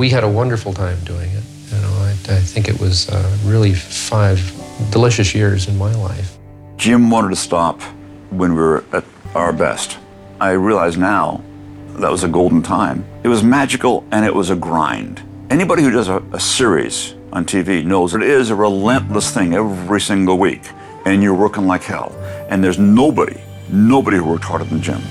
we had a wonderful time doing it. You know, I, I think it was uh, really five delicious years in my life. Jim wanted to stop when we were at our best. I realize now that was a golden time. It was magical and it was a grind. Anybody who does a, a series on TV knows it is a relentless thing every single week, and you're working like hell. And there's nobody, nobody who worked harder than Jim.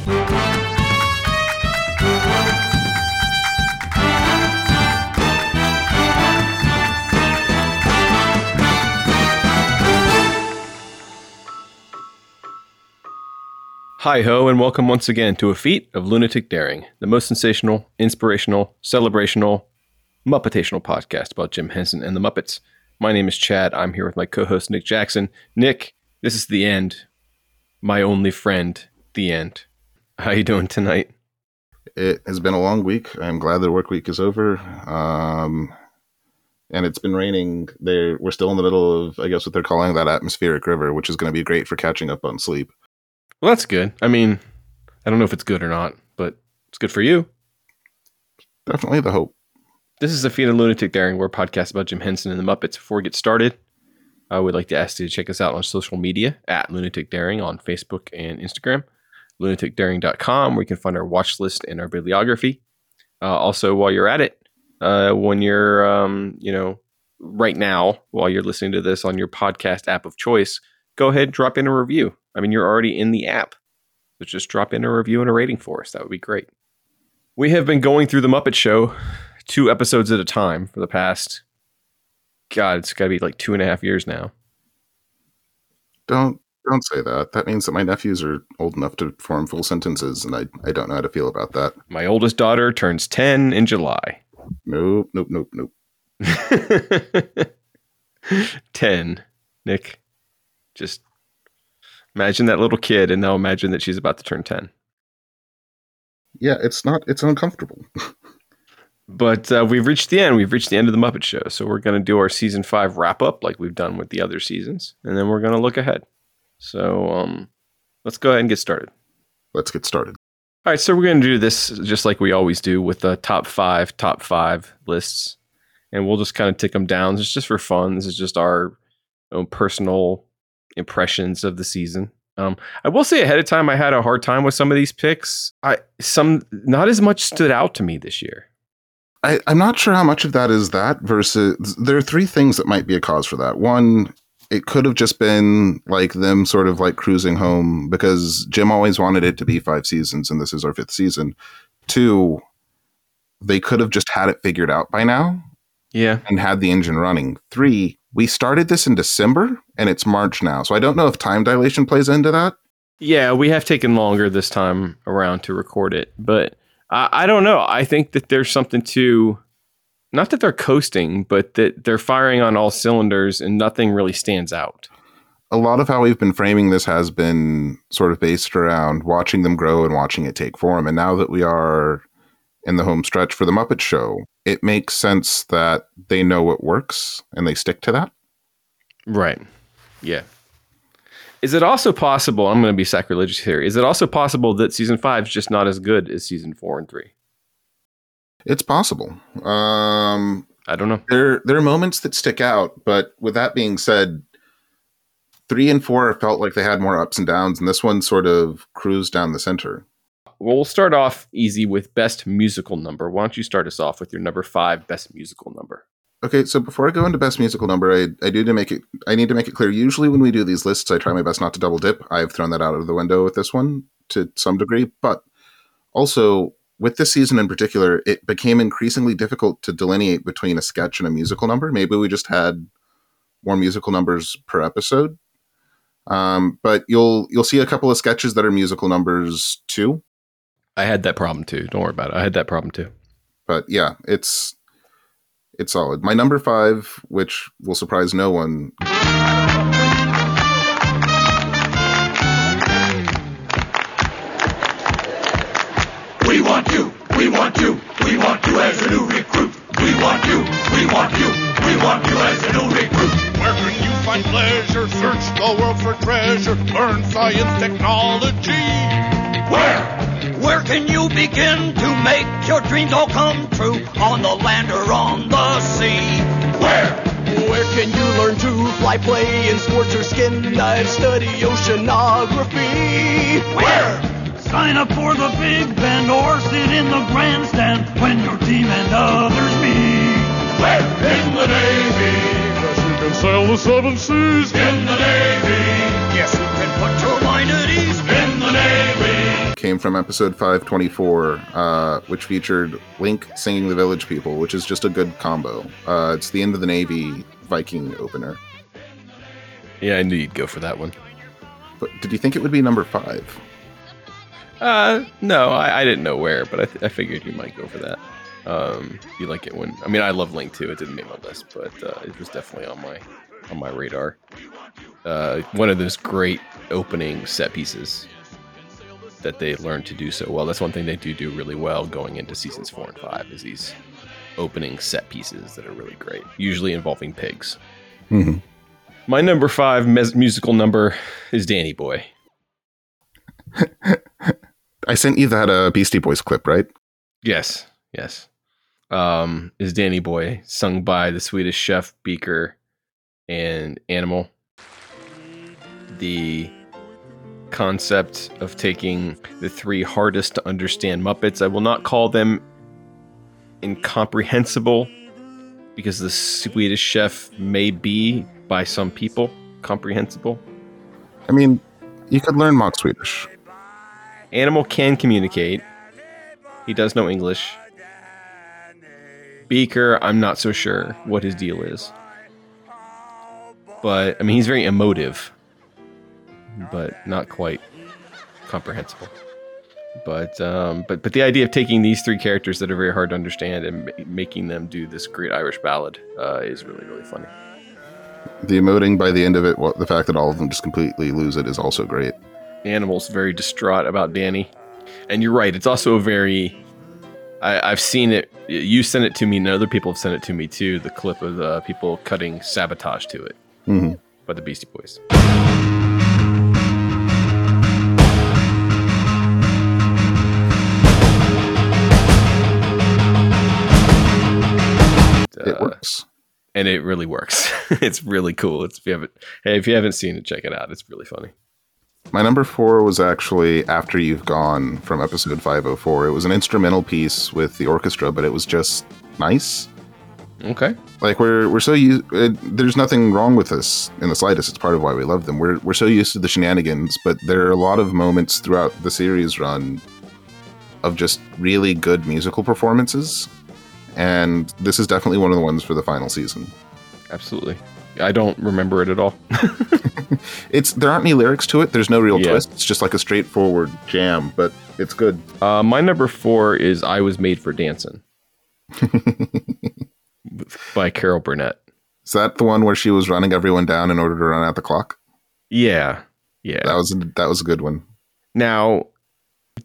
Hi ho, and welcome once again to a feat of lunatic daring, the most sensational, inspirational, celebrational, Muppetational podcast about Jim Henson and the Muppets. My name is Chad. I'm here with my co-host Nick Jackson. Nick, this is the end. My only friend, the end. How you doing tonight? It has been a long week. I'm glad the work week is over. Um, and it's been raining. There, we're still in the middle of, I guess, what they're calling that atmospheric river, which is going to be great for catching up on sleep. Well, that's good. I mean, I don't know if it's good or not, but it's good for you. Definitely the hope. This is a feat of lunatic daring. We're podcast about Jim Henson and the Muppets. Before we get started, I would like to ask you to check us out on social media at Lunatic Daring on Facebook and Instagram, lunaticdaring.com, where you can find our watch list and our bibliography. Uh, also, while you're at it, uh, when you're, um, you know, right now, while you're listening to this on your podcast app of choice, go ahead, drop in a review. I mean, you're already in the app. So just drop in a review and a rating for us. That would be great. We have been going through The Muppet Show two episodes at a time for the past, God, it's got to be like two and a half years now. Don't don't say that. That means that my nephews are old enough to form full sentences, and I, I don't know how to feel about that. My oldest daughter turns 10 in July. Nope, nope, nope, nope. 10. Nick, just imagine that little kid and now imagine that she's about to turn 10. Yeah, it's not, it's uncomfortable. but uh, we've reached the end. We've reached the end of the Muppet Show. So we're going to do our season five wrap up like we've done with the other seasons. And then we're going to look ahead. So um, let's go ahead and get started. Let's get started. All right. So we're going to do this just like we always do with the top five, top five lists. And we'll just kind of tick them down. It's just for fun. This is just our own personal impressions of the season. Um, I will say ahead of time, I had a hard time with some of these picks. I some not as much stood out to me this year. I, I'm not sure how much of that is that versus there are three things that might be a cause for that. One, it could have just been like them sort of like cruising home because Jim always wanted it to be five seasons and this is our fifth season. Two, they could have just had it figured out by now. Yeah. And had the engine running. Three, we started this in December and it's March now. So I don't know if time dilation plays into that. Yeah, we have taken longer this time around to record it, but I, I don't know. I think that there's something to not that they're coasting, but that they're firing on all cylinders and nothing really stands out. A lot of how we've been framing this has been sort of based around watching them grow and watching it take form. And now that we are in the home stretch for the Muppet Show, it makes sense that they know what works and they stick to that. Right. Yeah. Is it also possible? I'm going to be sacrilegious here. Is it also possible that season five is just not as good as season four and three? It's possible. Um, I don't know. There, there are moments that stick out, but with that being said, three and four felt like they had more ups and downs, and this one sort of cruised down the center. Well, we'll start off easy with best musical number. Why don't you start us off with your number five best musical number? Okay, so before I go into best musical number, I, I do to make it I need to make it clear. Usually when we do these lists, I try my best not to double dip. I've thrown that out of the window with this one to some degree, but also with this season in particular, it became increasingly difficult to delineate between a sketch and a musical number. Maybe we just had more musical numbers per episode. Um, but you'll you'll see a couple of sketches that are musical numbers too. I had that problem too. Don't worry about it. I had that problem too. But yeah, it's it's solid. My number five, which will surprise no one. We want you, we want you, we want you as a new recruit. We want you, we want you, we want you as a new recruit. Where can you find pleasure? Search the world for treasure. Learn science, technology. Where? Where can you begin to make your dreams all come true? On the land or on the sea? Where? Where can you learn to fly, play in sports or skin dive, study oceanography? Where? Sign up for the big band or sit in the grandstand when your team and others meet. Where? In the Navy. Yes, you can sail the seven seas. In the Navy. Yes, you can put your Came from episode 524, uh, which featured Link singing the Village People, which is just a good combo. Uh, it's the end of the Navy Viking opener. Yeah, I knew you'd go for that one. But did you think it would be number five? Uh, no, I, I didn't know where, but I, th- I figured you might go for that. Um, you like it when I mean I love Link too. It didn't make my list, but uh, it was definitely on my on my radar. Uh, one of those great opening set pieces that they learned to do so well. That's one thing they do do really well going into seasons four and five is these opening set pieces that are really great, usually involving pigs. Mhm. My number five mes- musical number is Danny Boy. I sent you that uh, Beastie Boys clip, right? Yes, yes. Um, is Danny Boy sung by the Swedish chef Beaker and Animal. The concept of taking the three hardest to understand Muppets. I will not call them incomprehensible because the Swedish chef may be by some people comprehensible. I mean, you could learn mock Swedish. Animal can communicate. He does know English. Beaker, I'm not so sure what his deal is. But I mean, he's very emotive, but not quite comprehensible. But um, but but the idea of taking these three characters that are very hard to understand and ma- making them do this great Irish ballad uh, is really really funny. The emoting by the end of it, well, the fact that all of them just completely lose it is also great. Animal's very distraught about Danny. And you're right, it's also a very I, I've seen it you sent it to me and other people have sent it to me too, the clip of uh, people cutting sabotage to it hmm by the Beastie Boys. It Uh, works. and it really works. it's really cool. It's if you haven't hey, if you haven't seen it, check it out. It's really funny. My number four was actually After You've Gone from episode 504. It was an instrumental piece with the orchestra, but it was just nice. Okay. Like we're we're so used. Uh, there's nothing wrong with this in the slightest. It's part of why we love them. We're we're so used to the shenanigans, but there are a lot of moments throughout the series run of just really good musical performances, and this is definitely one of the ones for the final season. Absolutely. I don't remember it at all. It's there aren't any lyrics to it. There's no real Yeah. twist. It's just like a straightforward jam, but it's good. Uh, my number four is "I Was Made for Dancing" by Carol Burnett. Is that the one where she was running everyone down in order to run out the clock? Yeah, yeah. That was that was a good one. Now,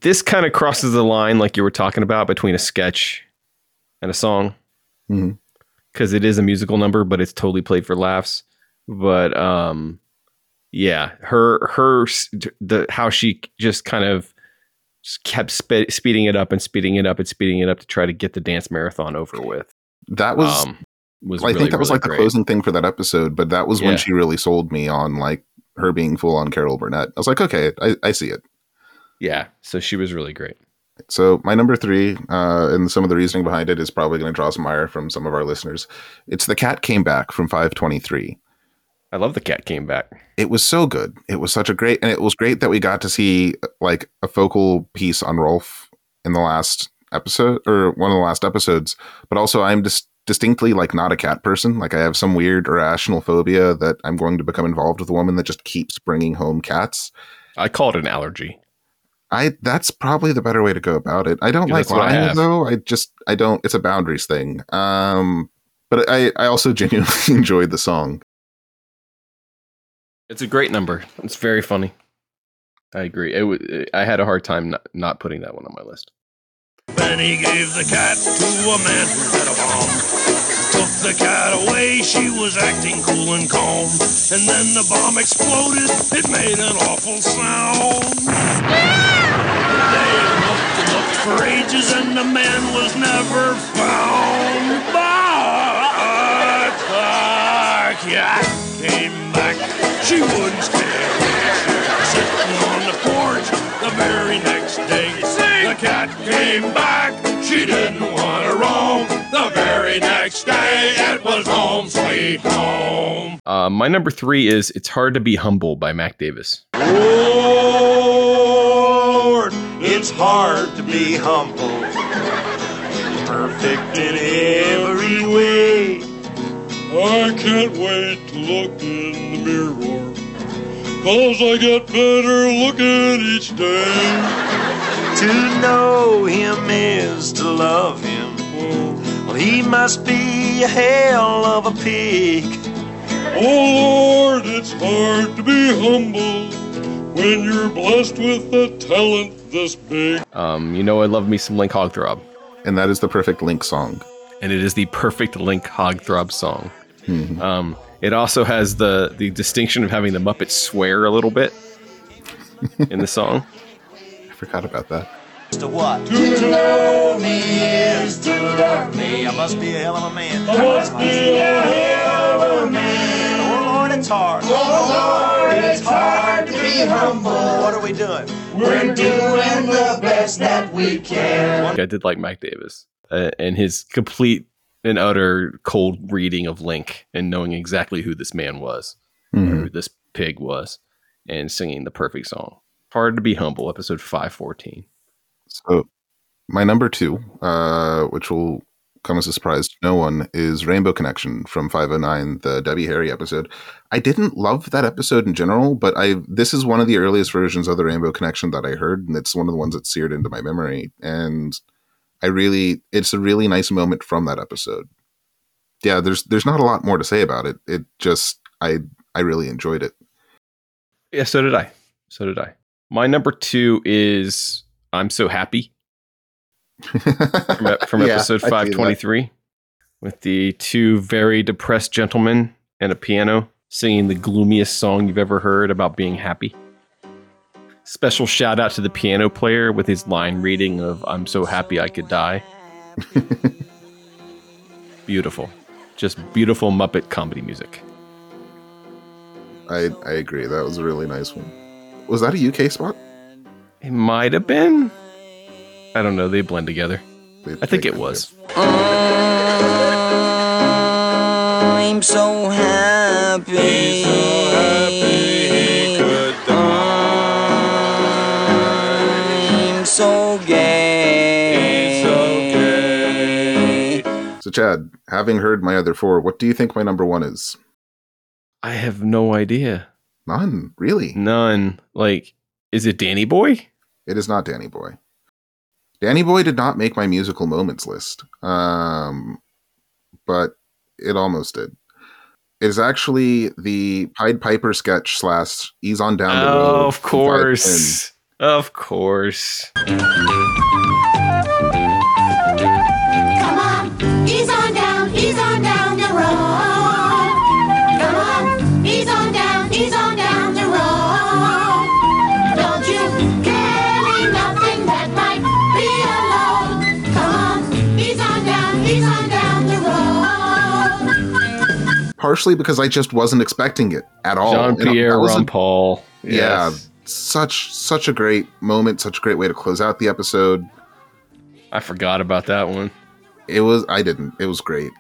this kind of crosses the line, like you were talking about, between a sketch and a song, because it is a musical number, but it's totally played for laughs. But um, yeah, her her the how she just kind of kept spe- speeding it up and speeding it up and speeding it up to try to get the dance marathon over with. That was um, was I really, think that was really like the closing thing for that episode, but that was when Yeah. she really sold me on like her being full on Carol Burnett. I was like, okay, I, I see it. Yeah, so she was really great. So my number three, uh, and some of the reasoning behind it is probably going to draw some ire from some of our listeners. It's the cat came back from 523. I love the cat came back. It was so good. It was such a great, and it was great that we got to see like a focal piece on Rolf in the last episode or one of the last episodes. But also, I'm just distinctly like not a cat person. Like I have some weird irrational phobia that I'm going to become involved with a woman that just keeps bringing home cats. I call it an allergy. I that's probably the better way to go about it. I don't like that's what I lying have. though. I just I don't. It's a boundaries thing. Um, but I I also genuinely enjoyed the song. It's a great number. It's very funny. I agree. It w- I had a hard time not, not putting that one on my list. Then he gave the cat to a man who had a bomb. Took the cat away, she was acting cool and calm. And then the bomb exploded, it made an awful sound. They looked for ages and the man was never found. But uh, the cat came back. She wouldn't stay sitting on the porch the very next day. The cat came back. She didn't want to roam. The very next day, it was home sweet home. Uh, my number three is "It's Hard to Be Humble" by Mac Davis. Lord, it's hard to be humble. Perfect in every way. I can't wait to look in the mirror. Cause I get better looking each day. To know him is to love him. Well, he must be a hell of a pig. Oh Lord, it's hard to be humble when you're blessed with a talent this big. Um, you know, I love me some Link Hogthrob, And that is the perfect Link song. and it is the perfect Link Hogthrob song. Um, it also has the the distinction of having the Muppets swear a little bit in the song. I forgot about that. To what? To know me is to love me. I must be a hell of a man. I must be a hell of a man. Oh Lord, it's hard. Oh Lord, it's hard to be humble. What are we doing? We're doing the best that we can. I did like Mac Davis uh, and his complete and utter cold reading of Link and knowing exactly who this man was, Mhm. who this pig was, and singing the perfect song. Hard to be humble, episode five fourteen. So, my number two, uh, which will come as a surprise to no one, is Rainbow Connection from 509, the Debbie Harry episode. I didn't love that episode in general, but I this is one of the earliest versions of the Rainbow Connection that I heard, and it's one of the ones that seared into my memory. And I really, it's a really nice moment from that episode. Yeah, there's there's not a lot more to say about it. It just I I really enjoyed it. Yeah, so did I. So did I. My number two is I'm so happy from, from Yeah, episode I see five that. twenty three, with the two very depressed gentlemen and a piano singing the gloomiest song you've ever heard about being happy. Special shout out to the piano player with his line reading of "I'm so happy I could die." beautiful, just beautiful Muppet comedy music. I I agree. That was a really nice one. Was that a UK spot? It might have been. I don't know. They blend together. They- I think they it kinda was. I'm so happy. Chad, having heard my other four, what do you think my number one is? I have no idea. None, really. None. Like, is it Danny Boy? It is not Danny Boy. Danny Boy did not make my musical moments list, um, but it almost did. It is actually the Pied Piper sketch slash "Ease on Down the Road." Oh, of course. Of course. On down, ease on down the road. Come on, ease on down, ease on down the road. Don't you carry nothing that might be alone. Come on, ease on down, ease on down the road. Partially because I just wasn't expecting it at all. Jean And Pierre that was a- Rampal. Yeah, such such a great moment, such a great way to close out the episode. I forgot about that one. It was. I didn't. It was great.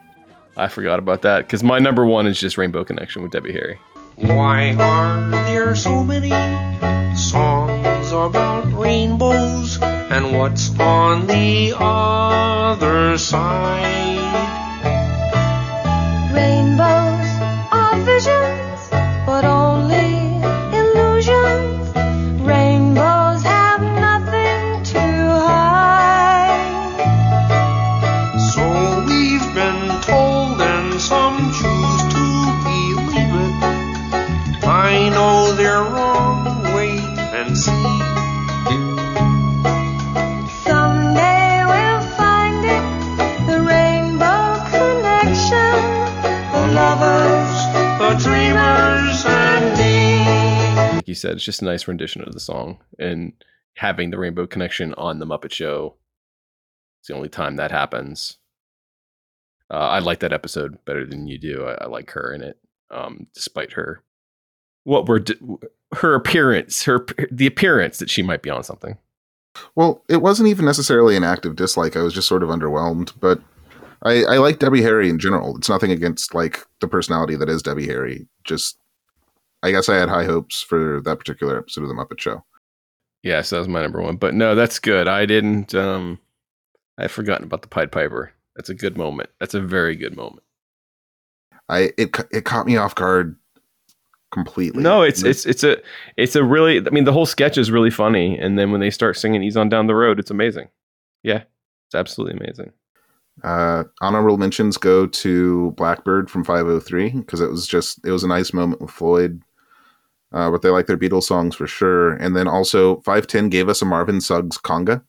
I forgot about that because my number one is just Rainbow Connection with Debbie Harry. Why are there so many songs about rainbows? And what's on the other side? Rainbows are visions, but said, it's just a nice rendition of the song and having the Rainbow Connection on the Muppet Show It's the only time that happens. Uh, I like that episode better than you do. I, I like her in it, um, despite her what we're her appearance, her the appearance that she might be on something. Well, it wasn't even necessarily an active dislike. I was just sort of underwhelmed, but I, I like Debbie Harry in general. It's nothing against like the personality that is Debbie Harry. Just, I guess I had high hopes for that particular episode of the Muppet Show. Yes, that was my number one. But no, that's good. I didn't. um I'd forgotten about the Pied Piper. That's a good moment. That's a very good moment. I it it caught me off guard completely. No, it's it's it's a it's a really. I mean, the whole sketch is really funny, and then when they start singing "Ease on Down the Road," it's amazing. Yeah, it's absolutely amazing. Uh, honorable mentions go to Blackbird from 503 because it was just it was a nice moment with Floyd. Uh, but they like their Beatles songs for sure. And then also 510 gave us a Marvin Suggs conga,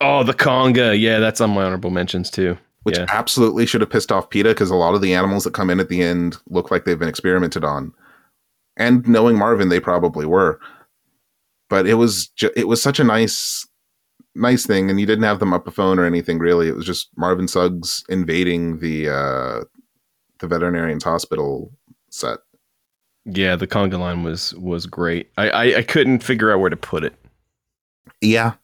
Oh, the conga. Yeah, that's on my honorable mentions too. which yeah. absolutely should have pissed off PETA because a lot of the animals that come in at the end look like they've been experimented on. And knowing Marvin, they probably were. But it was ju- it was such a nice nice thing, and you didn't have them up a phone or anything really. It was just Marvin Suggs invading the uh, the veterinarian's hospital set. Yeah, the conga line was was great. I, I I couldn't figure out where to put it. Yeah,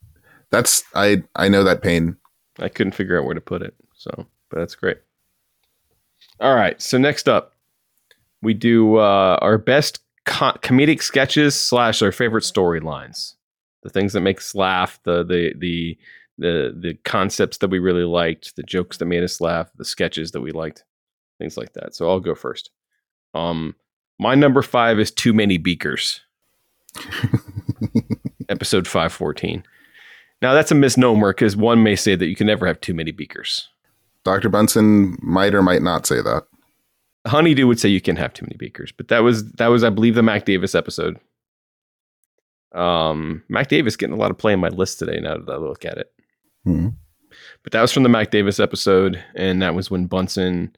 that's I I know that pain. I couldn't figure out where to put it. So, but that's great. All right. So next up, we do uh, our best co- comedic sketches slash our favorite storylines, the things that make us laugh, the the the the the concepts that we really liked, the jokes that made us laugh, the sketches that we liked, things like that. So I'll go first. Um, my number five is too many beakers. Episode five fourteen. Now that's a misnomer because one may say that you can never have too many beakers. Dr. Bunsen might or might not say that. Honeydew would say you can have too many beakers, but that was that was I believe the Mac Davis episode. Um, Mac Davis getting a lot of play in my list today. Now that I look at it, Mhm. but that was from the Mac Davis episode, and that was when Bunsen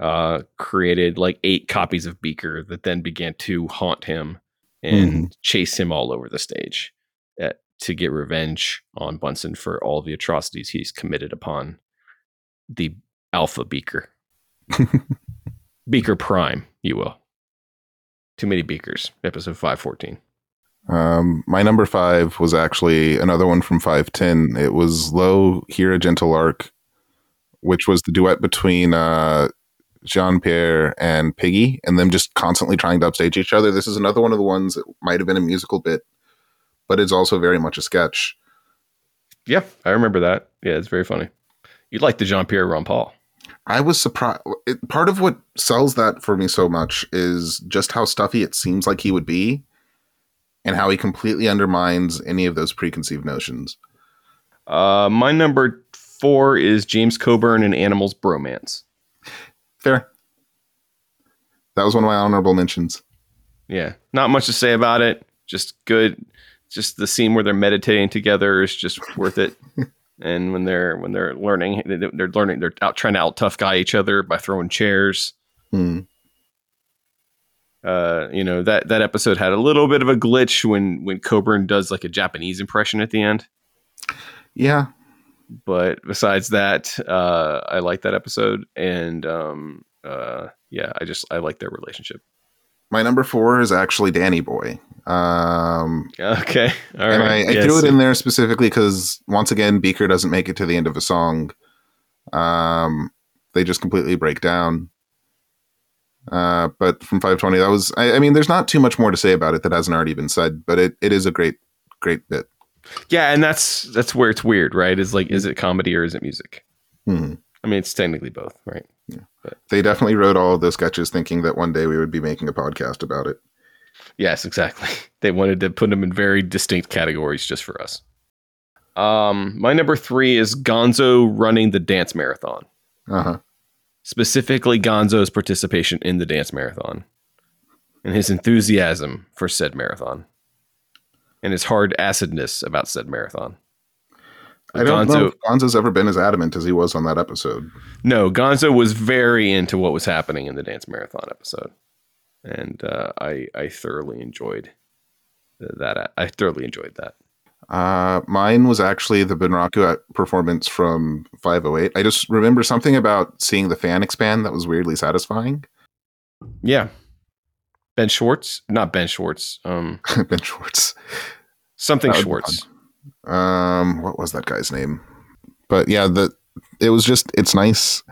uh, created like eight copies of Beaker that then began to haunt him and chase him all over the stage uh, to get revenge on Bunsen for all the atrocities he's committed upon the Alpha Beaker. Beaker Prime, you will. Too many beakers. Episode five fourteen. Um, my number five was actually another one from 510. It was Lo, Here a Gentle Lark, which was the duet between uh, Jean Pierre and Piggy, and them just constantly trying to upstage each other. This is another one of the ones that might have been a musical bit, but it's also very much a sketch. Yeah, I remember that. Yeah, it's very funny. You like the Jean Pierre Rampal. I was surprised. It, part of what sells that for me so much is just how stuffy it seems like he would be, and how he completely undermines any of those preconceived notions. Uh, my number four is James Coburn and Animals Bromance. Fair. That was one of my honorable mentions. Yeah, not much to say about it. Just good. Just the scene where they're meditating together is just worth it. and when they're when they're learning, they- they're learning. They're out trying to out tough guy each other by throwing chairs. Hmm. Uh, you know that that episode had a little bit of a glitch when when Coburn does like a Japanese impression at the end. Yeah, But besides that, uh, I like that episode, and um, uh, yeah, I just I like their relationship. my number four is actually Danny Boy. Um, Okay, all right. and I, I Yes. threw it in there specifically because once again, Beaker doesn't make it to the end of a song. Um, they just completely break down. Uh, but from 520, that was, I, I mean, there's not too much more to say about it that hasn't already been said, but it, it is a great, great bit. Yeah, and that's that's where it's weird, right? Is like, is it comedy or is it music? Hmm. I mean, it's technically both, right? They definitely wrote all of those sketches thinking that one day we would be making a podcast about it. Yes, exactly. They wanted to put them in very distinct categories just for us. Um, my number three is Gonzo running the dance marathon. Uh huh. specifically Gonzo's participation in the dance marathon and his enthusiasm for said marathon and his hard acidness about said marathon. I don't know if Gonzo's ever been as adamant as he was on that episode. No, Gonzo was very into what was happening in the dance marathon episode, and uh, I I thoroughly enjoyed that. I thoroughly enjoyed that. Uh, mine was actually the Bunraku performance from 508. I just remember something about seeing the fan expand that was weirdly satisfying. Yeah. Ben Schwartz, not Ben Schwartz. Um, ben Schwartz. Something Schwartz. Um, what was that guy's name? But yeah, the it was just it's nice.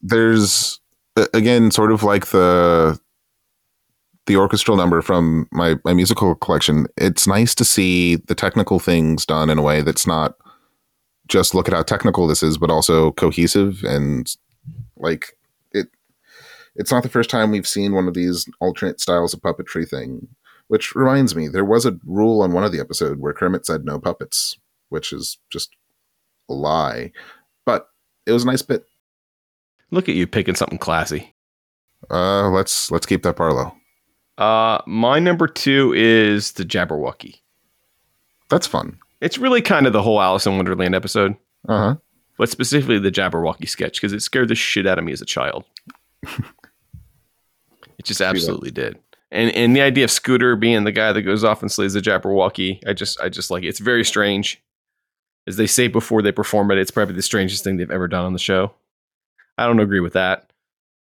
There's again sort of like the the orchestral number from my my musical collection. It's nice to see the technical things done in a way that's not just look at how technical this is, but also cohesive and like. It's not the first time we've seen one of these alternate styles of puppetry thing which reminds me, there was a rule on one of the episode where Kermit said no puppets, which is just a lie. But it was a nice bit. Look at you picking something classy. Uh, let's let's keep that Barlow. Uh, my number two is the Jabberwocky. That's fun. It's really kind of the whole Alice in Wonderland episode, Uh huh. but specifically the Jabberwocky sketch because it scared the shit out of me as a child. just absolutely did. And and the idea of Scooter being the guy that goes off and slays the Jabberwocky, I just I just like it. it's very strange. As they say before they perform it, it's probably the strangest thing they've ever done on the show. I don't agree with that,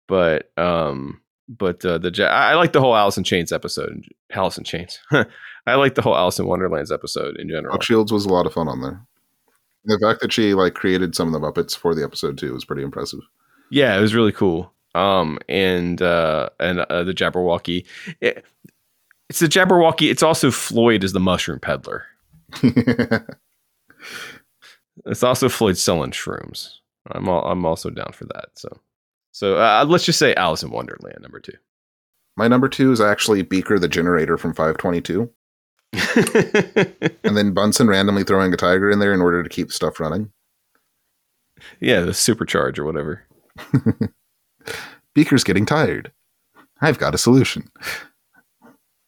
but um, but uh, the ja- I I like the whole Alice in Chains episode. Alice in Chains. I like the whole Alice in Wonderlands episode in general. Brooke Shields was a lot of fun on there. The fact that she like created some of the Muppets for the episode too was pretty impressive. Yeah, it was really cool. Um, and uh, and uh, the Jabberwocky, it, it's the Jabberwocky. It's also Floyd as the mushroom peddler. It's also Floyd selling shrooms. I'm all, I'm also down for that. So so uh, let's just say Alice in Wonderland number two. My number two is actually Beaker the generator from 522. and then Bunsen randomly throwing a tiger in there in order to keep stuff running. Yeah, the supercharge or whatever. Beaker's getting tired. I've got a solution.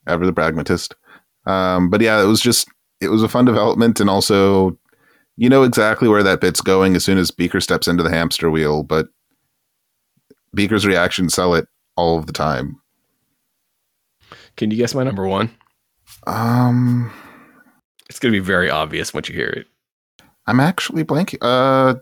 Ever the pragmatist. Um, but yeah, it was just it was a fun development and also you know exactly where that bit's going as soon as Beaker steps into the hamster wheel, but Beaker's reactions sell it all of the time. Can you guess my number one? Um It's gonna be very obvious once you hear it. I'm actually blanking. Uh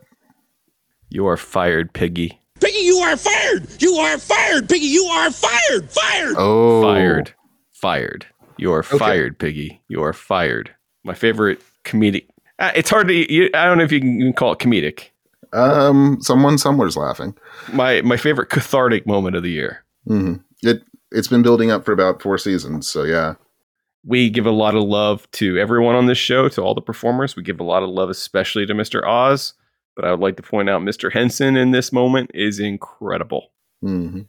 You are fired, Piggy. Piggy, you are fired! You are fired! Piggy, you are fired! Fired! oh Fired. Fired. You are fired, Piggy. You are fired. My favorite comedic. Uh, it's hard to. You, I don't know if you can even call it comedic. Um someone somewhere's laughing. My my favorite cathartic moment of the year. hmm It it's been building up for about four seasons, so yeah. We give a lot of love to everyone on this show, to all the performers. We give a lot of love, especially to Mr. Oz. But I would like to point out Mr. Henson in this moment is incredible. hmm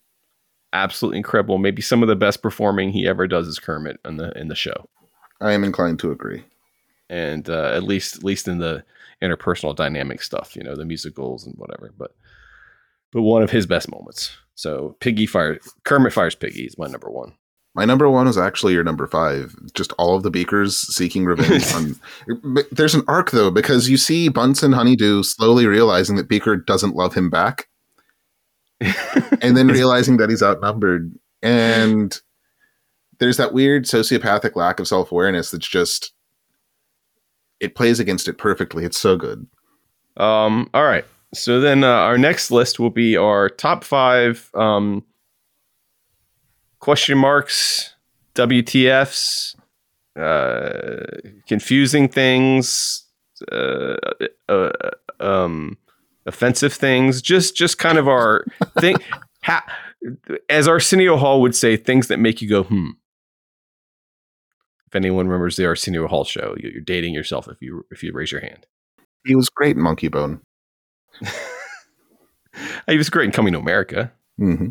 Absolutely incredible. Maybe some of the best performing he ever does is Kermit in the in the show. I am inclined to agree. and uh, at least at least in the interpersonal dynamic stuff, you know, the musicals and whatever. But but one of his best moments. So Piggy fires Kermit fires Piggy is my number one. My number one was actually your number five. Just all of the Beakers seeking revenge. on, there's an arc though because you see Bunsen Honeydew slowly realizing that Beaker doesn't love him back, and then realizing that he's outnumbered. And there's that weird sociopathic lack of self awareness that's just it plays against it perfectly. It's so good. Um, all right. So then uh, our next list will be our top five um, question marks, WTFs, uh, confusing things, uh, uh, um, offensive things. Just just kind of our thing. Ha- as Arsenio Hall would say, things that make you go hmm. If anyone remembers the Arsenio Hall show, you- you're dating yourself if you if you raise your hand. He was great in Monkeybone. He was great in Coming to America. hmm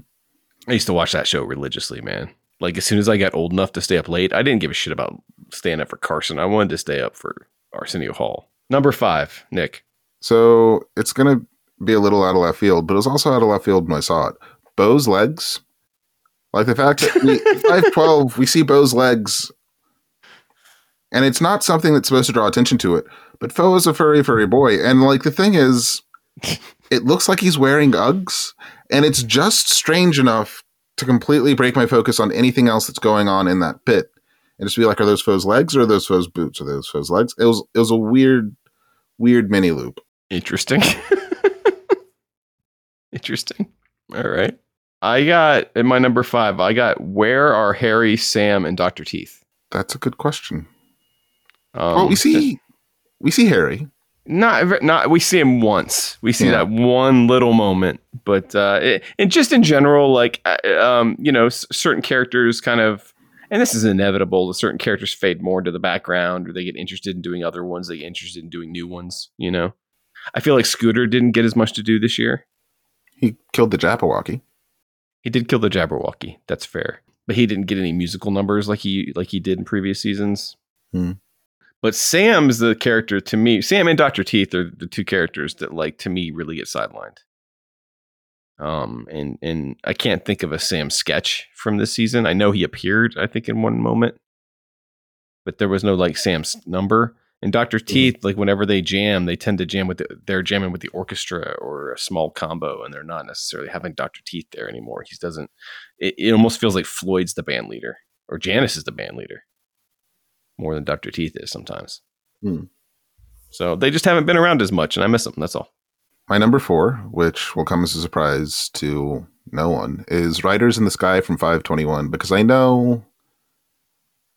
I used to watch that show religiously, man. Like as soon as I got old enough to stay up late, I didn't give a shit about staying up for Carson. I wanted to stay up for Arsenio Hall. Number five, Nick. So it's gonna be a little out of left field, but it was also out of left field when I saw it. Bo's legs, like the fact that we, five twelve, we see Bo's legs, and it's not something that's supposed to draw attention to it. But Fo is a furry, furry boy, and like the thing is, it looks like he's wearing Uggs, and it's just strange enough to completely break my focus on anything else that's going on in that bit. and just be like, are those foes legs or are those foes boots? Are those foes legs? It was it was a weird, weird mini loop. Interesting. Interesting. All right. I got in my number five. I got where are Harry, Sam, and Doctor Teeth? That's a good question. Um, well, we see we see Harry. Not, not. We see him once. We see Yeah. that one little moment, but uh, it, and just in general, like, uh, um, you know, s- certain characters kind of, and this is inevitable. The certain characters fade more into the background, or they get interested in doing other ones. They get interested in doing new ones. You know, I feel like Scooter didn't get as much to do this year. He killed the Jabberwocky. He did kill the Jabberwocky. That's fair, but he didn't get any musical numbers like he like he did in previous seasons. Hmm. But Sam's the character to me. Sam and Doctor Teeth are the two characters that, like, to me, really get sidelined. Um, and and I can't think of a Sam sketch from this season. I know he appeared, I think, in one moment, but there was no like Sam's number. And Doctor Teeth, like whenever they jam, they tend to jam with the, they're jamming with the orchestra or a small combo, and they're not necessarily having Doctor Teeth there anymore. He doesn't. It, it almost feels like Floyd's the band leader or Janice is the band leader more than Doctor Teeth is sometimes. Hmm. So they just haven't been around as much, and I miss them. That's all. My number four, which will come as a surprise to no one, is Riders in the Sky from 521 because I know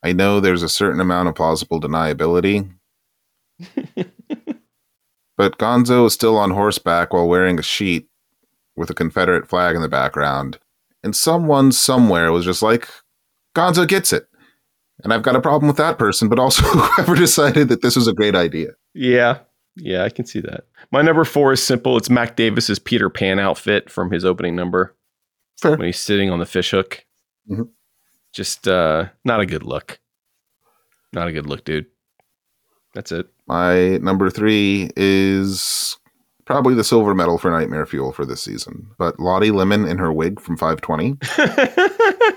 I know there's a certain amount of plausible deniability. but Gonzo is still on horseback while wearing a sheet with a Confederate flag in the background. And someone somewhere was just like, Gonzo gets it. And I've got a problem with that person, but also whoever decided that this was a great idea. Yeah, yeah, I can see that. My number four is simple. It's Mac Davis's Peter Pan outfit from his opening number Fair. when he's sitting on the fish hook. Mhm. Just uh, not a good look. Not a good look, dude. That's it. My number three is probably the silver medal for Nightmare Fuel for this season. But Lottie Lemon in her wig from 520.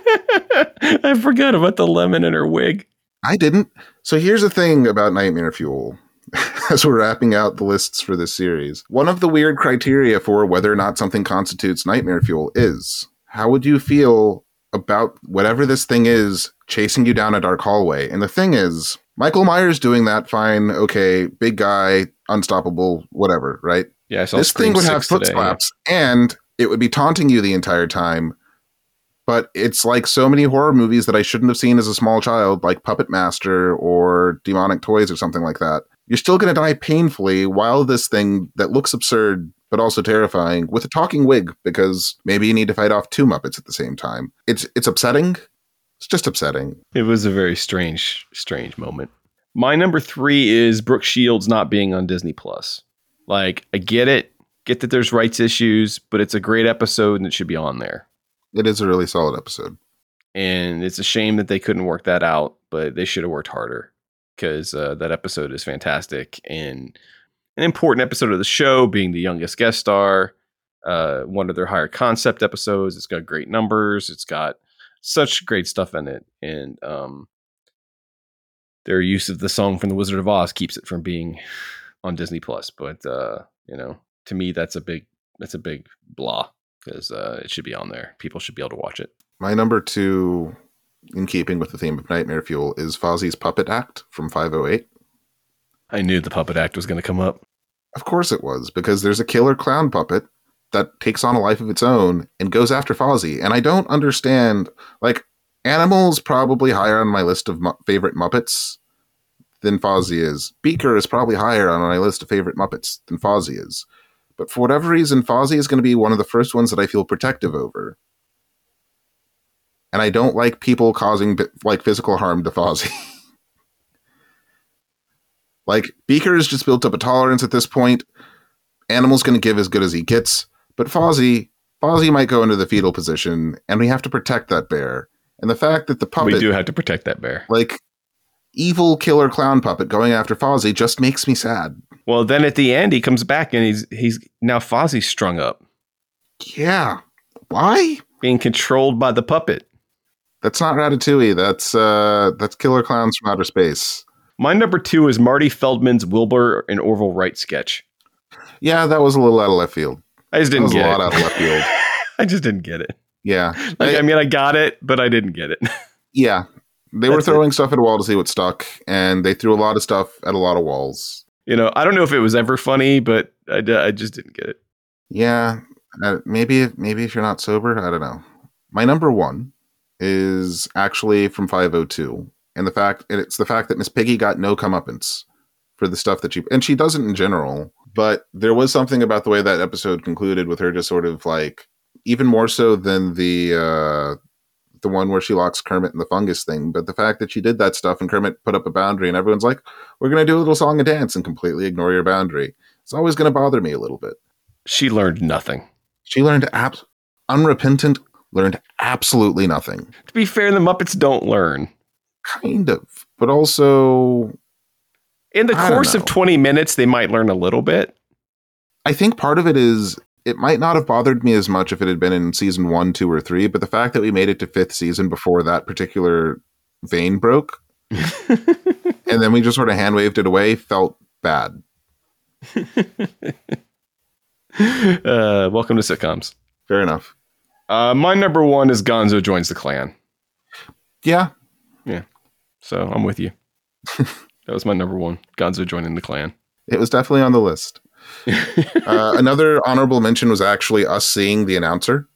I forgot about the lemon in her wig. I didn't. So here's the thing about Nightmare Fuel. As we're wrapping out the lists for this series, one of the weird criteria for whether or not something constitutes Nightmare Fuel is how would you feel about whatever this thing is chasing you down a dark hallway? And the thing is, Michael Myers doing that, fine, okay, big guy, unstoppable, whatever, right? Yeah, this thing would have foot today. slaps and it would be taunting you the entire time. But it's like so many horror movies that I shouldn't have seen as a small child, like Puppet Master or Demonic Toys or something like that. You're still going to die painfully while this thing that looks absurd but also terrifying with a talking wig because maybe you need to fight off two Muppets at the same time. It's it's upsetting. It's just upsetting. It was a very strange, strange moment. My number three is Brooke Shields not being on Disney Plus. Like, I get it, get that there's rights issues, but it's a great episode and it should be on there. It is a really solid episode. And it's a shame that they couldn't work that out, but they should have worked harder because uh, that episode is fantastic and an important episode of the show, being the youngest guest star. Uh, one of their higher concept episodes. It's got great numbers. It's got such great stuff in it, and um, their use of the song from The Wizard of Oz keeps it from being on Disney Plus. But uh, you know, to me, that's a big that's a big blah because uh, it should be on there. People should be able to watch it. My number two, in keeping with the theme of Nightmare Fuel, is Fozzie's Puppet Act from 508. I knew the puppet act was going to come up. Of course it was, because there's a killer clown puppet that takes on a life of its own and goes after Fozzie. And I don't understand, like, Animal's probably higher on my list of mu- favorite Muppets than Fozzie is. Beaker is probably higher on my list of favorite Muppets than Fozzie is. But for whatever reason, Fozzie is going to be one of the first ones that I feel protective over. And I don't like people causing like physical harm to Fozzie. like Beaker has just built up a tolerance at this point. Animal's going to give as good as he gets, but Fozzie, Fozzie might go into the fetal position, and we have to protect that bear. And the fact that the puppet, we do have to protect that bear. like evil killer clown puppet going after Fozzie, just makes me sad. Well, then at the end, he comes back and he's he's now Fozzie's strung up, Yeah, why? being controlled by the puppet. That's not Ratatouille. That's uh, that's Killer Klowns from Outer Space. My number two is Marty Feldman's Wilbur and Orville Wright sketch. Yeah, that was a little out of left field. I just didn't was a get lot it. out of left field. I just didn't get it. Yeah, Like, I- I mean, I got it, but I didn't get it. yeah. They were That's it. throwing stuff at a wall to see what stuck, and they threw a lot of stuff at a lot of walls. You know, I don't know if it was ever funny, but I, I just didn't get it. Yeah, uh, maybe maybe if you're not sober, I don't know. My number one is actually from 502, and the fact and it's the fact that Miss Piggy got no comeuppance for the stuff that she and she doesn't in general, but there was something about the way that episode concluded with her just sort of like even more so than the uh the one where she locks Kermit in the fungus thing, but the fact that she did that stuff and Kermit put up a boundary and everyone's like, "We're gonna do a little song and dance," and completely ignore your boundary. It's always gonna bother me a little bit. She learned nothing. She learned abs- unrepentant, learned absolutely nothing. To be fair, the Muppets don't learn. Kind of, but also, In the I course of 20 minutes, they might learn a little bit. I think part of it is it might not have bothered me as much if it had been in season one, two, or three, but the fact that we made it to fifth season before that particular vein broke, and then we just sort of hand waved it away, felt bad. Uh, welcome to sitcoms. Fair enough. Uh, my number one is Gonzo joins the clan. Yeah, Yeah. So I'm with you. that was my number one. Gonzo joining the clan. it was definitely on the list. uh, another honorable mention was actually us seeing the announcer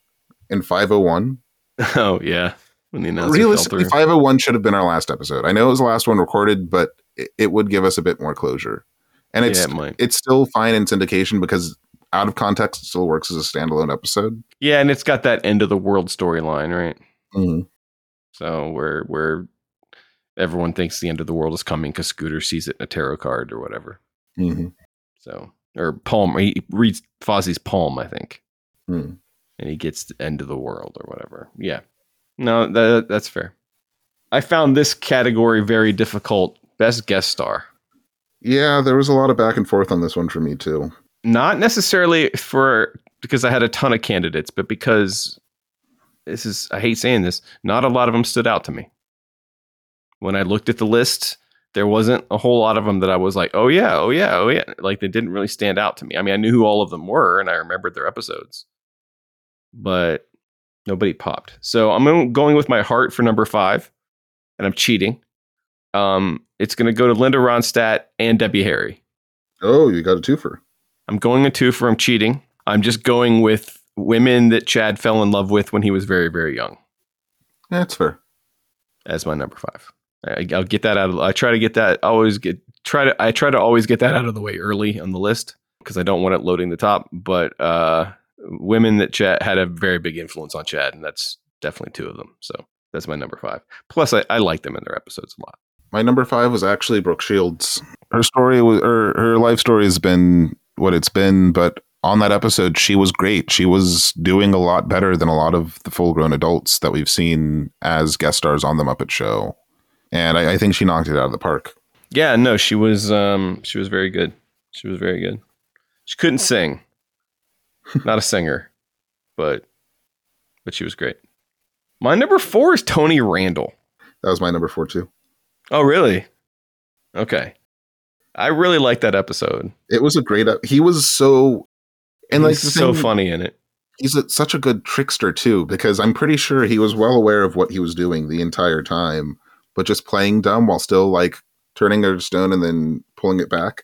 in 501. Oh yeah, when the announcer Realistically, through. 501 should have been our last episode. I know it was the last one recorded, but it, it would give us a bit more closure. And it's Yeah, it it's still fine in syndication because out of context, it still works as a standalone episode. Yeah, and it's got that end of the world storyline, right? Mhm. So where where everyone thinks the end of the world is coming because Scooter sees it in a tarot card or whatever. Mhm. So or palm, he reads Fozzie's palm, I think, Hmm. and he gets the end of the world or whatever. Yeah, no, that that's fair. I found this category very difficult. Best guest star. Yeah, there was a lot of back and forth on this one for me too. not necessarily for because I had a ton of candidates, but because this is I hate saying this, not a lot of them stood out to me. When I looked at the list, there wasn't a whole lot of them that I was like, "Oh yeah, oh yeah, oh yeah." Like they didn't really stand out to me. I mean, I knew who all of them were and I remembered their episodes. But nobody popped. So I'm going with my heart for number 5 and I'm cheating. Um it's going to go to Linda Ronstadt and Debbie Harry. Oh, you got a twofer. I'm going a two for I'm cheating. I'm just going with women that Chad fell in love with when he was very, very young that's fair. as my number five. I, I'll get that out of. I try to get that. Always get try to. I try to always get that out of the way early on the list because I don't want it loading the top. But uh, women that Chad had a very big influence on Chad, and that's definitely two of them. So that's my number five. Plus, I, I like them in their episodes a lot. My number five was actually Brooke Shields. Her story was, her her life story has been what it's been, but on that episode, she was great. She was doing a lot better than a lot of the full grown adults that we've seen as guest stars on the Muppet Show. And I, I think she knocked it out of the park. Yeah, no, she was. Um, she was very good. She was very good. She couldn't sing. Not a singer, but but she was great. My number four is Tony Randall. That was my number four, too. Oh, really? Okay. I really like that episode. It was a great, ep- he was so, and like, He's the so thing- funny in it. he's a, such a good trickster too because i'm pretty sure he was well aware of what he was doing the entire time but just playing dumb while still like turning a stone and then pulling it back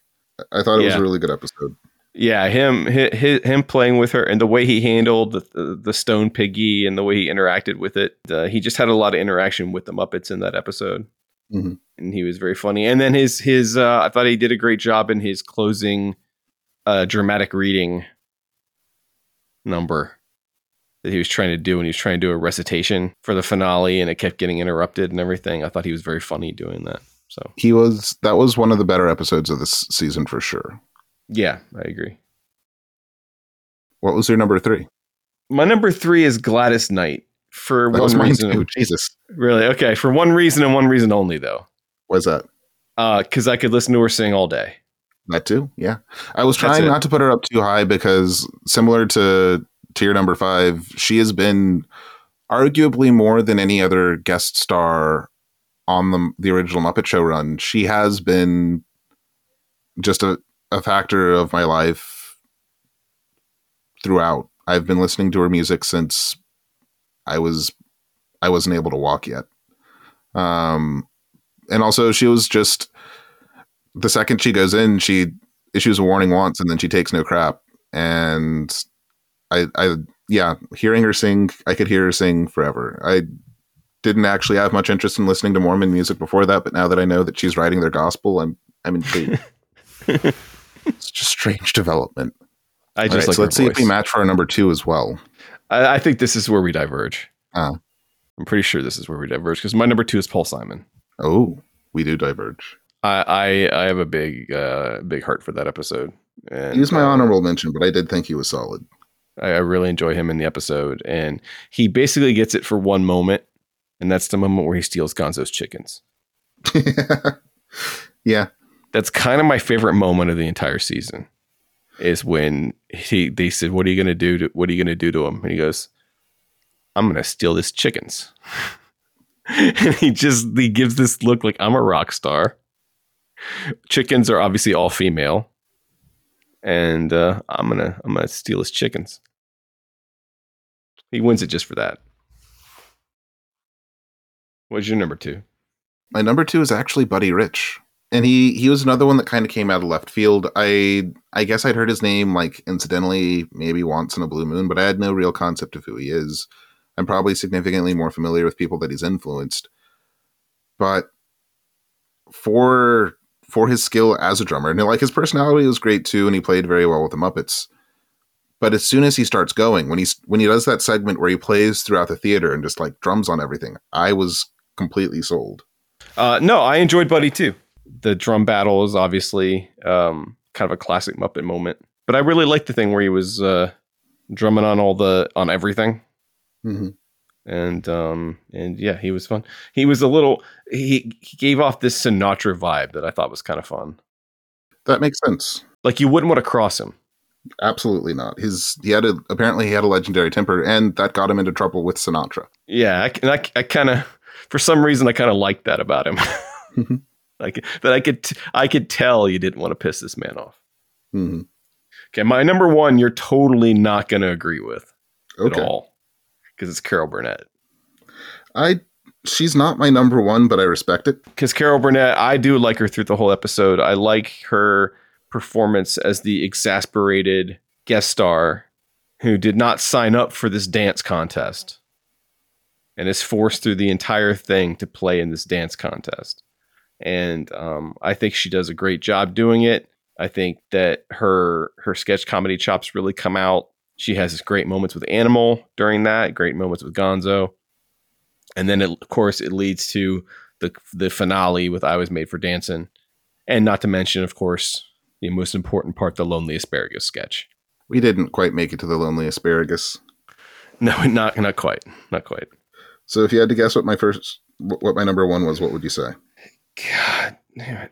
i thought it was a really good episode Yeah, him hi hi him playing with her and the way he handled the, the, stone piggy and the way he interacted with it. Uh, he just had a lot of interaction with the Muppets in that episode, Mhm. and he was very funny. And then his his uh, I thought he did a great job in his closing uh, dramatic reading number that he was trying to do, and he was trying to do a recitation for the finale, and it kept getting interrupted and everything. I thought he was very funny doing that. So he was that was one of the better episodes of this season for sure yeah, I agree. what was your number three My number three is Gladys Knight for that one reason. too jesus Really? Okay, for one reason and one reason only, though. was that Uh, Because I could listen to her sing all day. that too yeah i was trying not to put her up too high because similar to tier number five she has been arguably more than any other guest star on the the original Muppet Show run. She has been just a, a factor of my life throughout. I've been listening to her music since I was I wasn't able to walk yet. Um, and also she was just the second she goes in, she issues a warning once, and then she takes no crap. And I, I, yeah, hearing her sing, I could hear her sing forever. I didn't actually have much interest in listening to Mormon music before that, but now that I know that she's writing their gospel, I'm, I'm intrigued. it's just strange development. I just right, like so let's see if we match for our number two as well. I, I think this is where we diverge. Ah. I'm pretty sure this is where we diverge because my number two is Paul Simon. Oh, we do diverge. I I, I have a big uh, big heart for that episode. And, He was my uh, honorable mention, but I did think he was solid. I, I really enjoy him in the episode, and he basically gets it for one moment, and that's the moment where he steals Gonzo's chickens. yeah, That's kind of my favorite moment of the entire season. Is when he they said, "What are you gonna do? To, what are you gonna do to him?" And he goes, "I'm gonna steal his chickens." and he just he gives this look like I'm a rock star. Chickens are obviously all female, and uh, I'm gonna I'm gonna steal his chickens. He wins it just for that. What's your number two? my number two is actually Buddy Rich, and he he was another one that kind of came out of left field. I I guess I'd heard his name like incidentally, maybe once in a blue moon, but I had no real concept of who he is. I'm probably significantly more familiar with people that he's influenced, but for for his skill as a drummer, and like his personality was great too, and he played very well with the Muppets. But as soon as he starts going, when he's when he does that segment where he plays throughout the theater and just like drums on everything, I was completely sold. Uh, no, I enjoyed Buddy too. The drum battle is obviously um, kind of a classic Muppet moment, but I really liked the thing where he was uh, drumming on all the on everything, Mm-hmm. And um, and yeah, he was fun. He was a little he he gave off this Sinatra vibe that I thought was kind of fun. That makes sense. Like you wouldn't want to cross him. Absolutely not. His he had a apparently he had a legendary temper, and that got him into trouble with Sinatra. Yeah, I, and I, I kind of for some reason I kind of liked that about him. like that I could t- I could tell you didn't want to piss this man off. hmm Okay, my number one, you're totally not going to agree with Okay, at all because it's Carol Burnett. I she's not my number one, but I respect it. Because Carol Burnett, I do like her through the whole episode. I like her performance as the exasperated guest star who did not sign up for this dance contest and is forced through the entire thing to play in this dance contest. And um, I think she does a great job doing it. I think that her her sketch comedy chops really come out. She has great moments with Animal during that, great moments with Gonzo, and then it, of course it leads to the the finale with "I Was Made for Dancing," and not to mention, of course, the most important part, the Lonely Asparagus sketch. We didn't quite make it to the lonely asparagus. No, not not quite, not quite. So if you had to guess what my first what my number one was, what would you say? God damn it!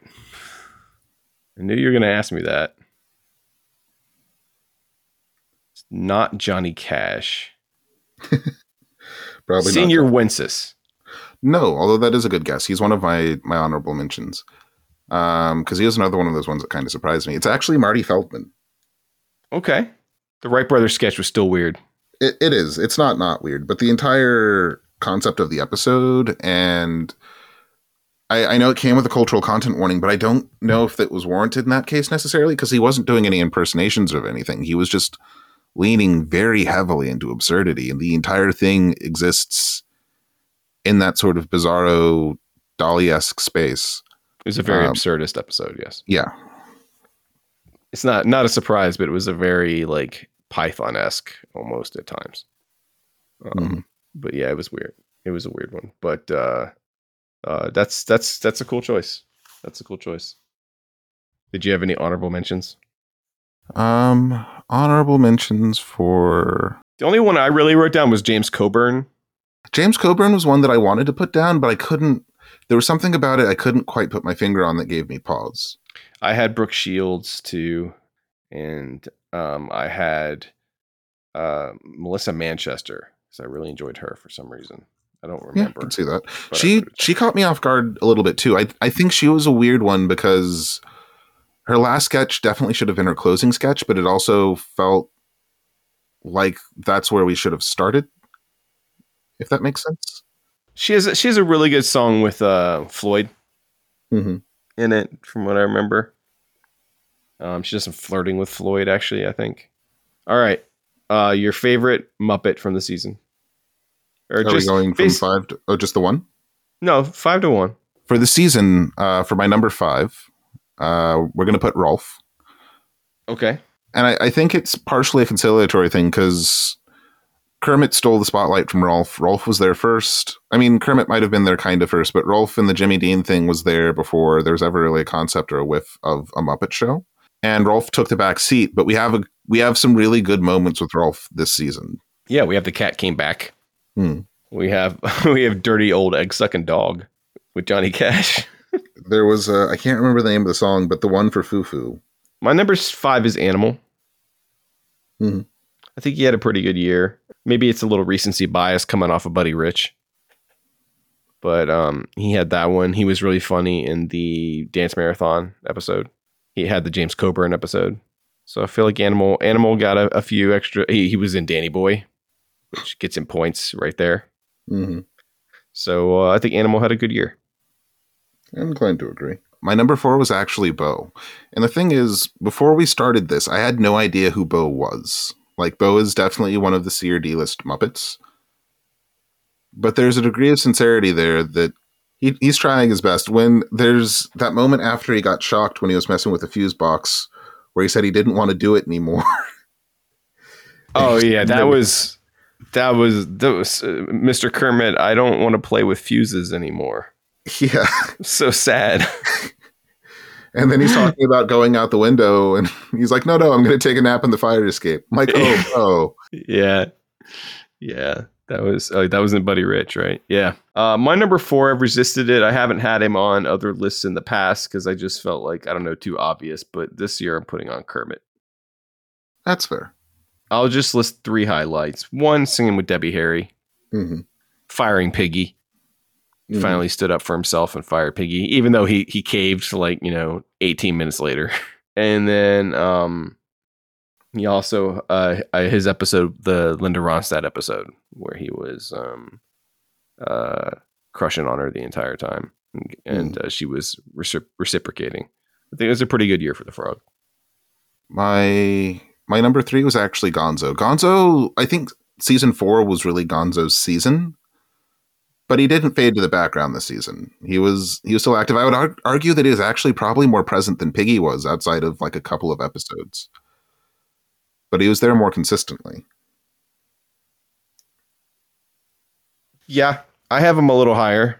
I knew you were going to ask me that. It's not Johnny Cash. Probably Señor not. Wences. No, although that is a good guess. He's one of my my honorable mentions. Um, because he is another one of those ones that kind of surprised me. It's actually Marty Feldman. Okay. The Wright Brothers sketch was still weird. It, it is. It's not not weird, but the entire concept of the episode and I, I know it came with a cultural content warning, but I don't know if that was warranted in that case necessarily because he wasn't doing any impersonations of anything. He was just leaning very heavily into absurdity, and the entire thing exists in that sort of bizarro Dalí esque space. It was a very Um, absurdist episode, yes. Yeah, It's not not a surprise, but it was a very like Python esque almost at times. Um, Mhm. But yeah, it was weird. It was a weird one, but uh, uh, that's that's that's a cool choice. That's a cool choice. Did you have any honorable mentions? Um, honorable mentions for The only one I really wrote down was James Coburn. James Coburn was one that I wanted to put down, but I couldn't. There was something about it I couldn't quite put my finger on that gave me pause. I had Brooke Shields too, and um, I had uh, Melissa Manchester because I really enjoyed her for some reason. I don't Yeah, I remember. can see that. She she caught me off guard a little bit too. I I think she was a weird one because her last sketch definitely should have been her closing sketch, but it also felt like that's where we should have started. If that makes sense. She has a, she has a really good song with uh, Floyd hmm in it, from what I remember. Um, she does some flirting with Floyd, actually. I think. All right, uh, your favorite Muppet from the season, or Are we going from five to oh, just the one No, five to one. for the season? Uh, for my number five, uh, we're going to put Rolf. Okay. and I, I think it's partially a conciliatory thing because Kermit stole the spotlight from Rolf. Rolf was there first. I mean, Kermit might have been there kind of first, but Rolf and the Jimmy Dean thing was there before there was ever really a concept or a whiff of a Muppet show. And Rolf took the back seat, but we have a we have some really good moments with Rolf this season. Yeah, we have the cat came back. Hmm. We have we have dirty old egg sucking dog with Johnny Cash. There was a, I can't remember the name of the song, but the one for Fufu. My number five is Animal. Mhm. I think he had a pretty good year. Maybe it's a little recency bias coming off of Buddy Rich, but um, he had that one. He was really funny in the dance marathon episode. He had the James Coburn episode. So I feel like Animal Animal got a, a few extra. He, he was in Danny Boy, which gets him points right there. hmm So uh, I think Animal had a good year. I'm inclined to agree. My number four was actually Bo. And the thing is, before we started this, I had no idea who Bo was. Like, Bo is definitely one of the C or D list Muppets. But there's a degree of sincerity there that he, he's trying his best. When there's that moment after he got shocked when he was messing with the fuse box, where he said he didn't want to do it anymore. Oh yeah, that was that was that was uh, Mr. Kermit. I don't want to play with fuses anymore. Yeah. So sad. And then he's talking about going out the window, and he's like, no, no, I'm going to take a nap in the fire escape. I'm like, oh, oh. yeah, yeah. That was uh, that was in Buddy Rich, right? Yeah. Uh, my number four, I've resisted it. I haven't had him on other lists in the past because I just felt like I don't know too obvious. But this year, I'm putting on Kermit. That's fair. I'll just list three highlights. One, singing with Debbie Harry, hmm firing Piggy. Mhm. finally stood up for himself and fired Piggy, even though he he caved like you know 18 minutes later. And then um, he also uh, uh, his episode, the Linda Ronstadt episode, where he was um, uh, crushing on her the entire time, and, and uh, she was recip- reciprocating. I think it was a pretty good year for the frog. My my number three was actually Gonzo. Gonzo, I think season four was really Gonzo's season, but he didn't fade to the background this season. He was he was still active. I would ar- argue that he was actually probably more present than Piggy was outside of like a couple of episodes, but he was there more consistently. Yeah, I have him a little higher,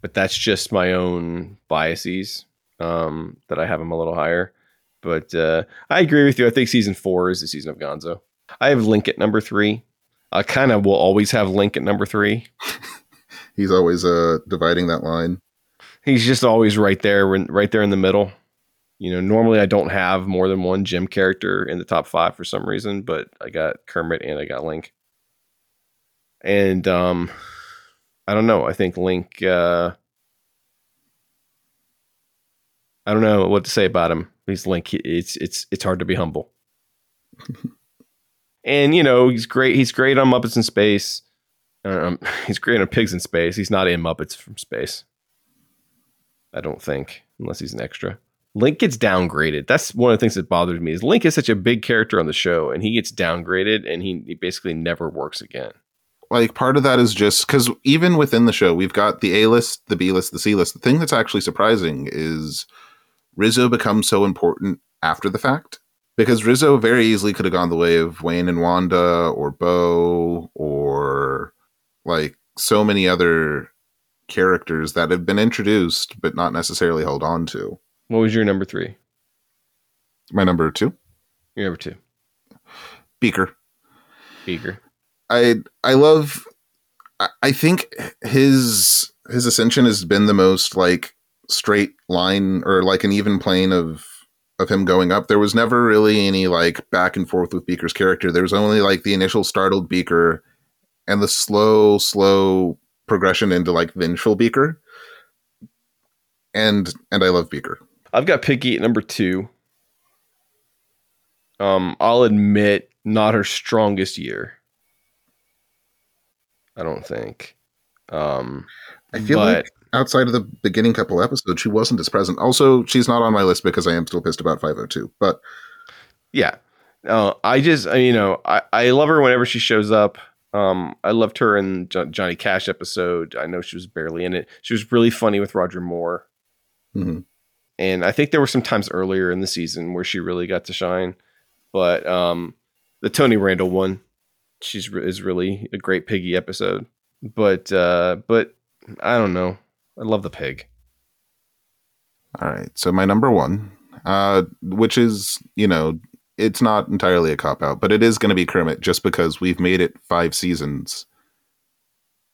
but that's just my own biases um, that I have him a little higher. But uh, I agree with you. I think season four is the season of Gonzo. I have Link at number three. I kind of will always have Link at number three. He's always uh dividing that line. He's just always right there, right there in the middle. You know, normally I don't have more than one Jim character in the top five for some reason, but I got Kermit and I got Link. And um, I don't know. I think Link. Uh, I don't know what to say about him. He's Link. It's it's it's hard to be humble. and you know he's great. He's great on Muppets in Space. Um, he's creating Pigs in Space. He's not in Muppets from Space. I don't think, unless he's an extra. Link gets downgraded. That's one of the things that bothers me. Is Link is such a big character on the show, and he gets downgraded, and he, he basically never works again. like part of that is just because even within the show we've got the a list the b list the c list the thing that's actually surprising is rizzo becomes so important after the fact because rizzo very easily could have gone the way of wayne and wanda or bo or like so many other characters that have been introduced but not necessarily held on to What was your number three? my number two Your number two, beaker Beaker. I I love I- I think his his ascension has been the most like straight line or like an even plane of of him going up. There was never really any like back and forth with Beaker's character. There was only like the initial startled Beaker and the slow, slow progression into like vengeful Beaker. And and I love Beaker. I've got Piggy at number two. Um, I'll admit, not her strongest year. I don't think. Um, I feel but like outside of the beginning couple episodes, she wasn't as present. Also, she's not on my list because I am still pissed about 502. But yeah, uh, I just you know I, I love her whenever she shows up. Um, I loved her in Jo- Johnny Cash episode. I know she was barely in it. She was really funny with Roger Moore. mhm. and I think there were some times earlier in the season where she really got to shine. But um, the Tony Randall one, she's re- is really a great piggy episode. But uh, but I don't know. I love the pig. all right. So my number one, uh, which is, you know, it's not entirely a cop out, but it is going to be Kermit just because we've made it five seasons.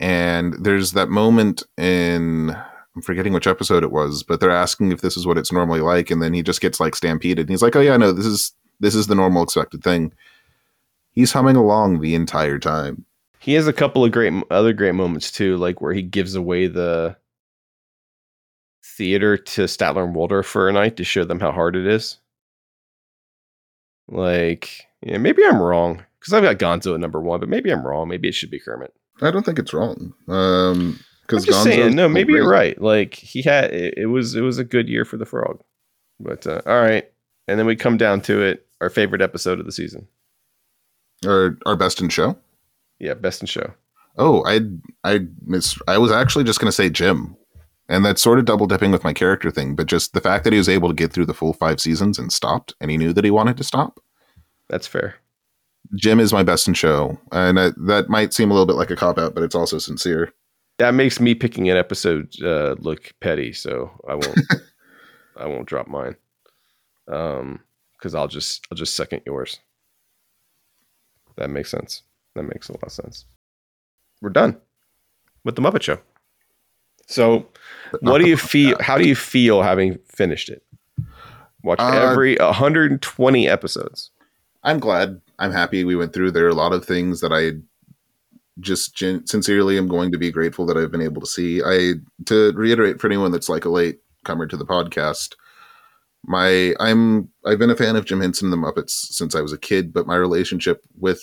And there's that moment in, I'm forgetting which episode it was, but they're asking if this is what it's normally like. And then he just gets like stampeded. And he's like, oh, yeah, no, this is, this is the normal expected thing. He's humming along the entire time. He has a couple of great other great moments too, like where he gives away the theater to Statler and Waldorf for a night to show them how hard it is. Like, yeah, maybe I'm wrong because I've got Gonzo at number one, but maybe I'm wrong. Maybe it should be Kermit. I don't think it's wrong. Um, I'm because just saying, no, maybe you're right. Like he had, it, it was, it was a good year for the frog. But uh, all right, and then we come down to it. Our favorite episode of the season. Our, our best in show. Yeah, best in show. Oh, I I miss. I was actually just to say Jim, and that's sort of double dipping with my character thing. But just the fact that he was able to get through the full five seasons and stopped, and he knew that he wanted to stop. That's fair. Jim is my best in show, and I, that might seem a little bit like a cop out, but it's also sincere. That makes me picking an episode uh, look petty, so I won't. I won't drop mine. Um, because I'll just I'll just second yours. That makes sense. That makes a lot of sense. We're done with the Muppet Show. So, what do you feel? How do you feel having finished it? Watched Uh, every 120 episodes. I'm glad. I'm happy we went through. There are a lot of things that I just gen- sincerely am going to be grateful that I've been able to see. I to reiterate for anyone that's like a late comer to the podcast. My I'm I've been a fan of Jim Henson and the Muppets since I was a kid, but my relationship with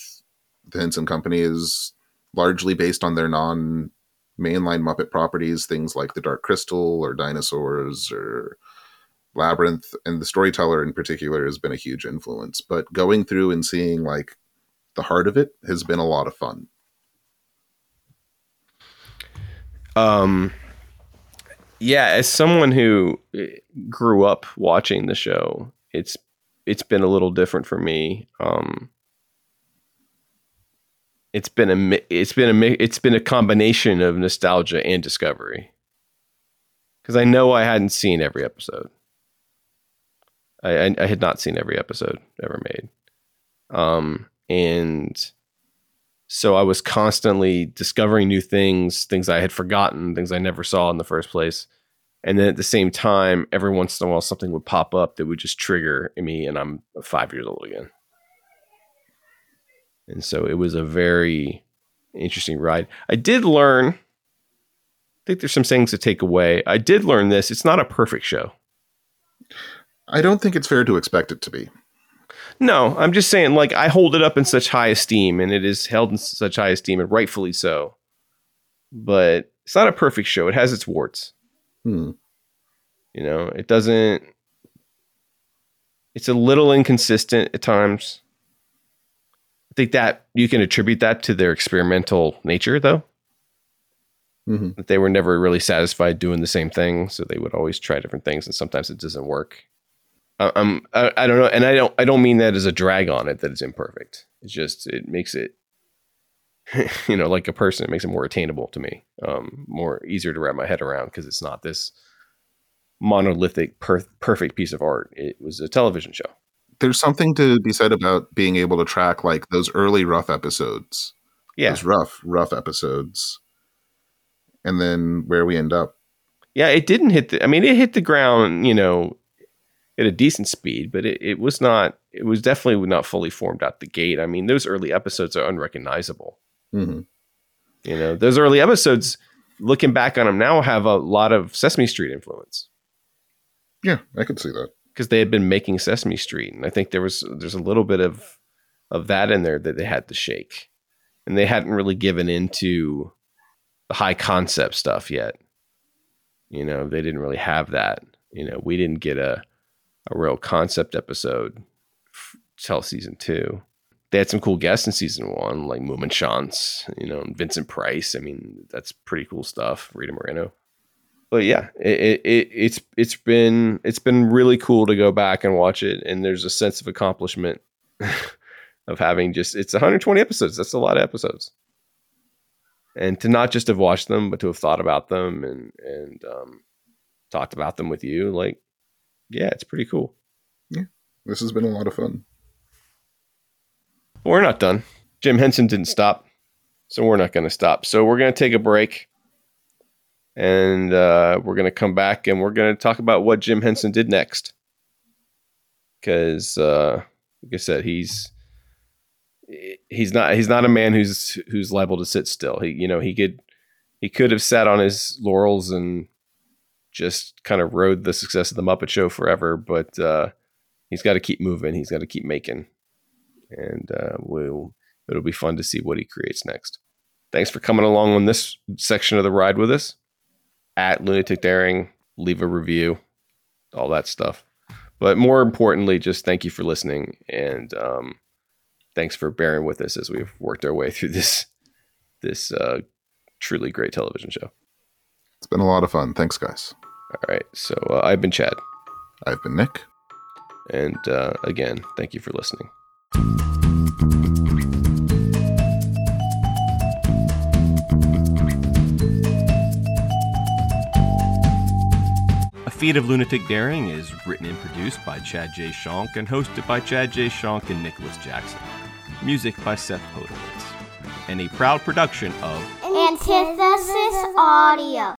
the Henson Company is largely based on their non mainline Muppet properties, things like the Dark Crystal or Dinosaurs or Labyrinth, and the storyteller in particular has been a huge influence. But going through and seeing like the heart of it has been a lot of fun. Um, yeah, as someone who eh, grew up watching the show, it's it's been a little different for me. Um, it's been a it's been a it's been a combination of nostalgia and discovery. Because I know I hadn't seen every episode. I, I I had not seen every episode ever made, um, and so I was constantly discovering new things, things I had forgotten, things I never saw in the first place. And then at the same time, every once in a while, something would pop up that would just trigger me, and I'm five years old again. And so it was a very interesting ride. I did learn, I think there's some things to take away. I did learn this it's not a perfect show. I don't think it's fair to expect it to be. No, I'm just saying, like, I hold it up in such high esteem, and it is held in such high esteem, and rightfully so. But it's not a perfect show. It has its warts. Hmm. You know, it doesn't. It's a little inconsistent at times. Think that you can attribute that to their experimental nature, though. hmm That they were never really satisfied doing the same thing, so they would always try different things, and sometimes it doesn't work. I- I'm, I, I don't know, and I don't, I don't mean that as a drag on it that it's imperfect. It's just it makes it, you know, like a person, it makes it more attainable to me, um, more easier to wrap my head around because it's not this monolithic, per- perfect piece of art. It was a television show. There's something to be said about being able to track like those early rough episodes. Yeah, Those rough, rough episodes. And then where we end up. yeah. It didn't hit the. I mean, it hit the ground, you know, at a decent speed, but it, it was not. It was definitely not fully formed out the gate. I mean, those early episodes are unrecognizable. hmm You know, those early episodes, looking back on them now, have a lot of Sesame Street influence Yeah, I could see that. Because they had been making Sesame Street, and I think there was there's a little bit of of that in there that they had to shake, and they hadn't really given into the high concept stuff yet. You know, they didn't really have that. You know, we didn't get a a real concept episode till season two. They had some cool guests in season one, like Mummenschanz, you know, and Vincent Price. I mean, that's pretty cool stuff. Rita Moreno. But yeah, it, it, it it's it's been it's been really cool to go back and watch it, and there's a sense of accomplishment of having just it's 120 episodes. That's a lot of episodes, and to not just have watched them, but to have thought about them and and um, talked about them with you, like yeah, it's pretty cool. Yeah, this has been a lot of fun. We're not done. Jim Henson didn't stop, so we're not going to stop. So we're going to take a break, and uh, we're going to come back and we're going to talk about what Jim Henson did next. Because, uh, like I said, he's he's not he's not a man who's who's liable to sit still. He you know he could he could have sat on his laurels and just kind of rode the success of the Muppet Show forever, but uh, he's got to keep moving. He's got to keep making and uh, we'll it'll be fun to see what he creates next. Thanks for coming along on this section of the ride with us. At Lunatic Daring, leave a review, all that stuff. But more importantly, just thank you for listening and um, thanks for bearing with us as we've worked our way through this this uh, truly great television show. It's been a lot of fun. Thanks, guys. All right, so uh, I've been Chad, I've been Nick. and uh, again, thank you for listening. A Feat of Lunatic Daring is written and produced by Chad J. Shonk and hosted by Chad J. Shonk and Nicholas Jackson. Music by Seth Podowitz. And a proud production of Antithesis Audio.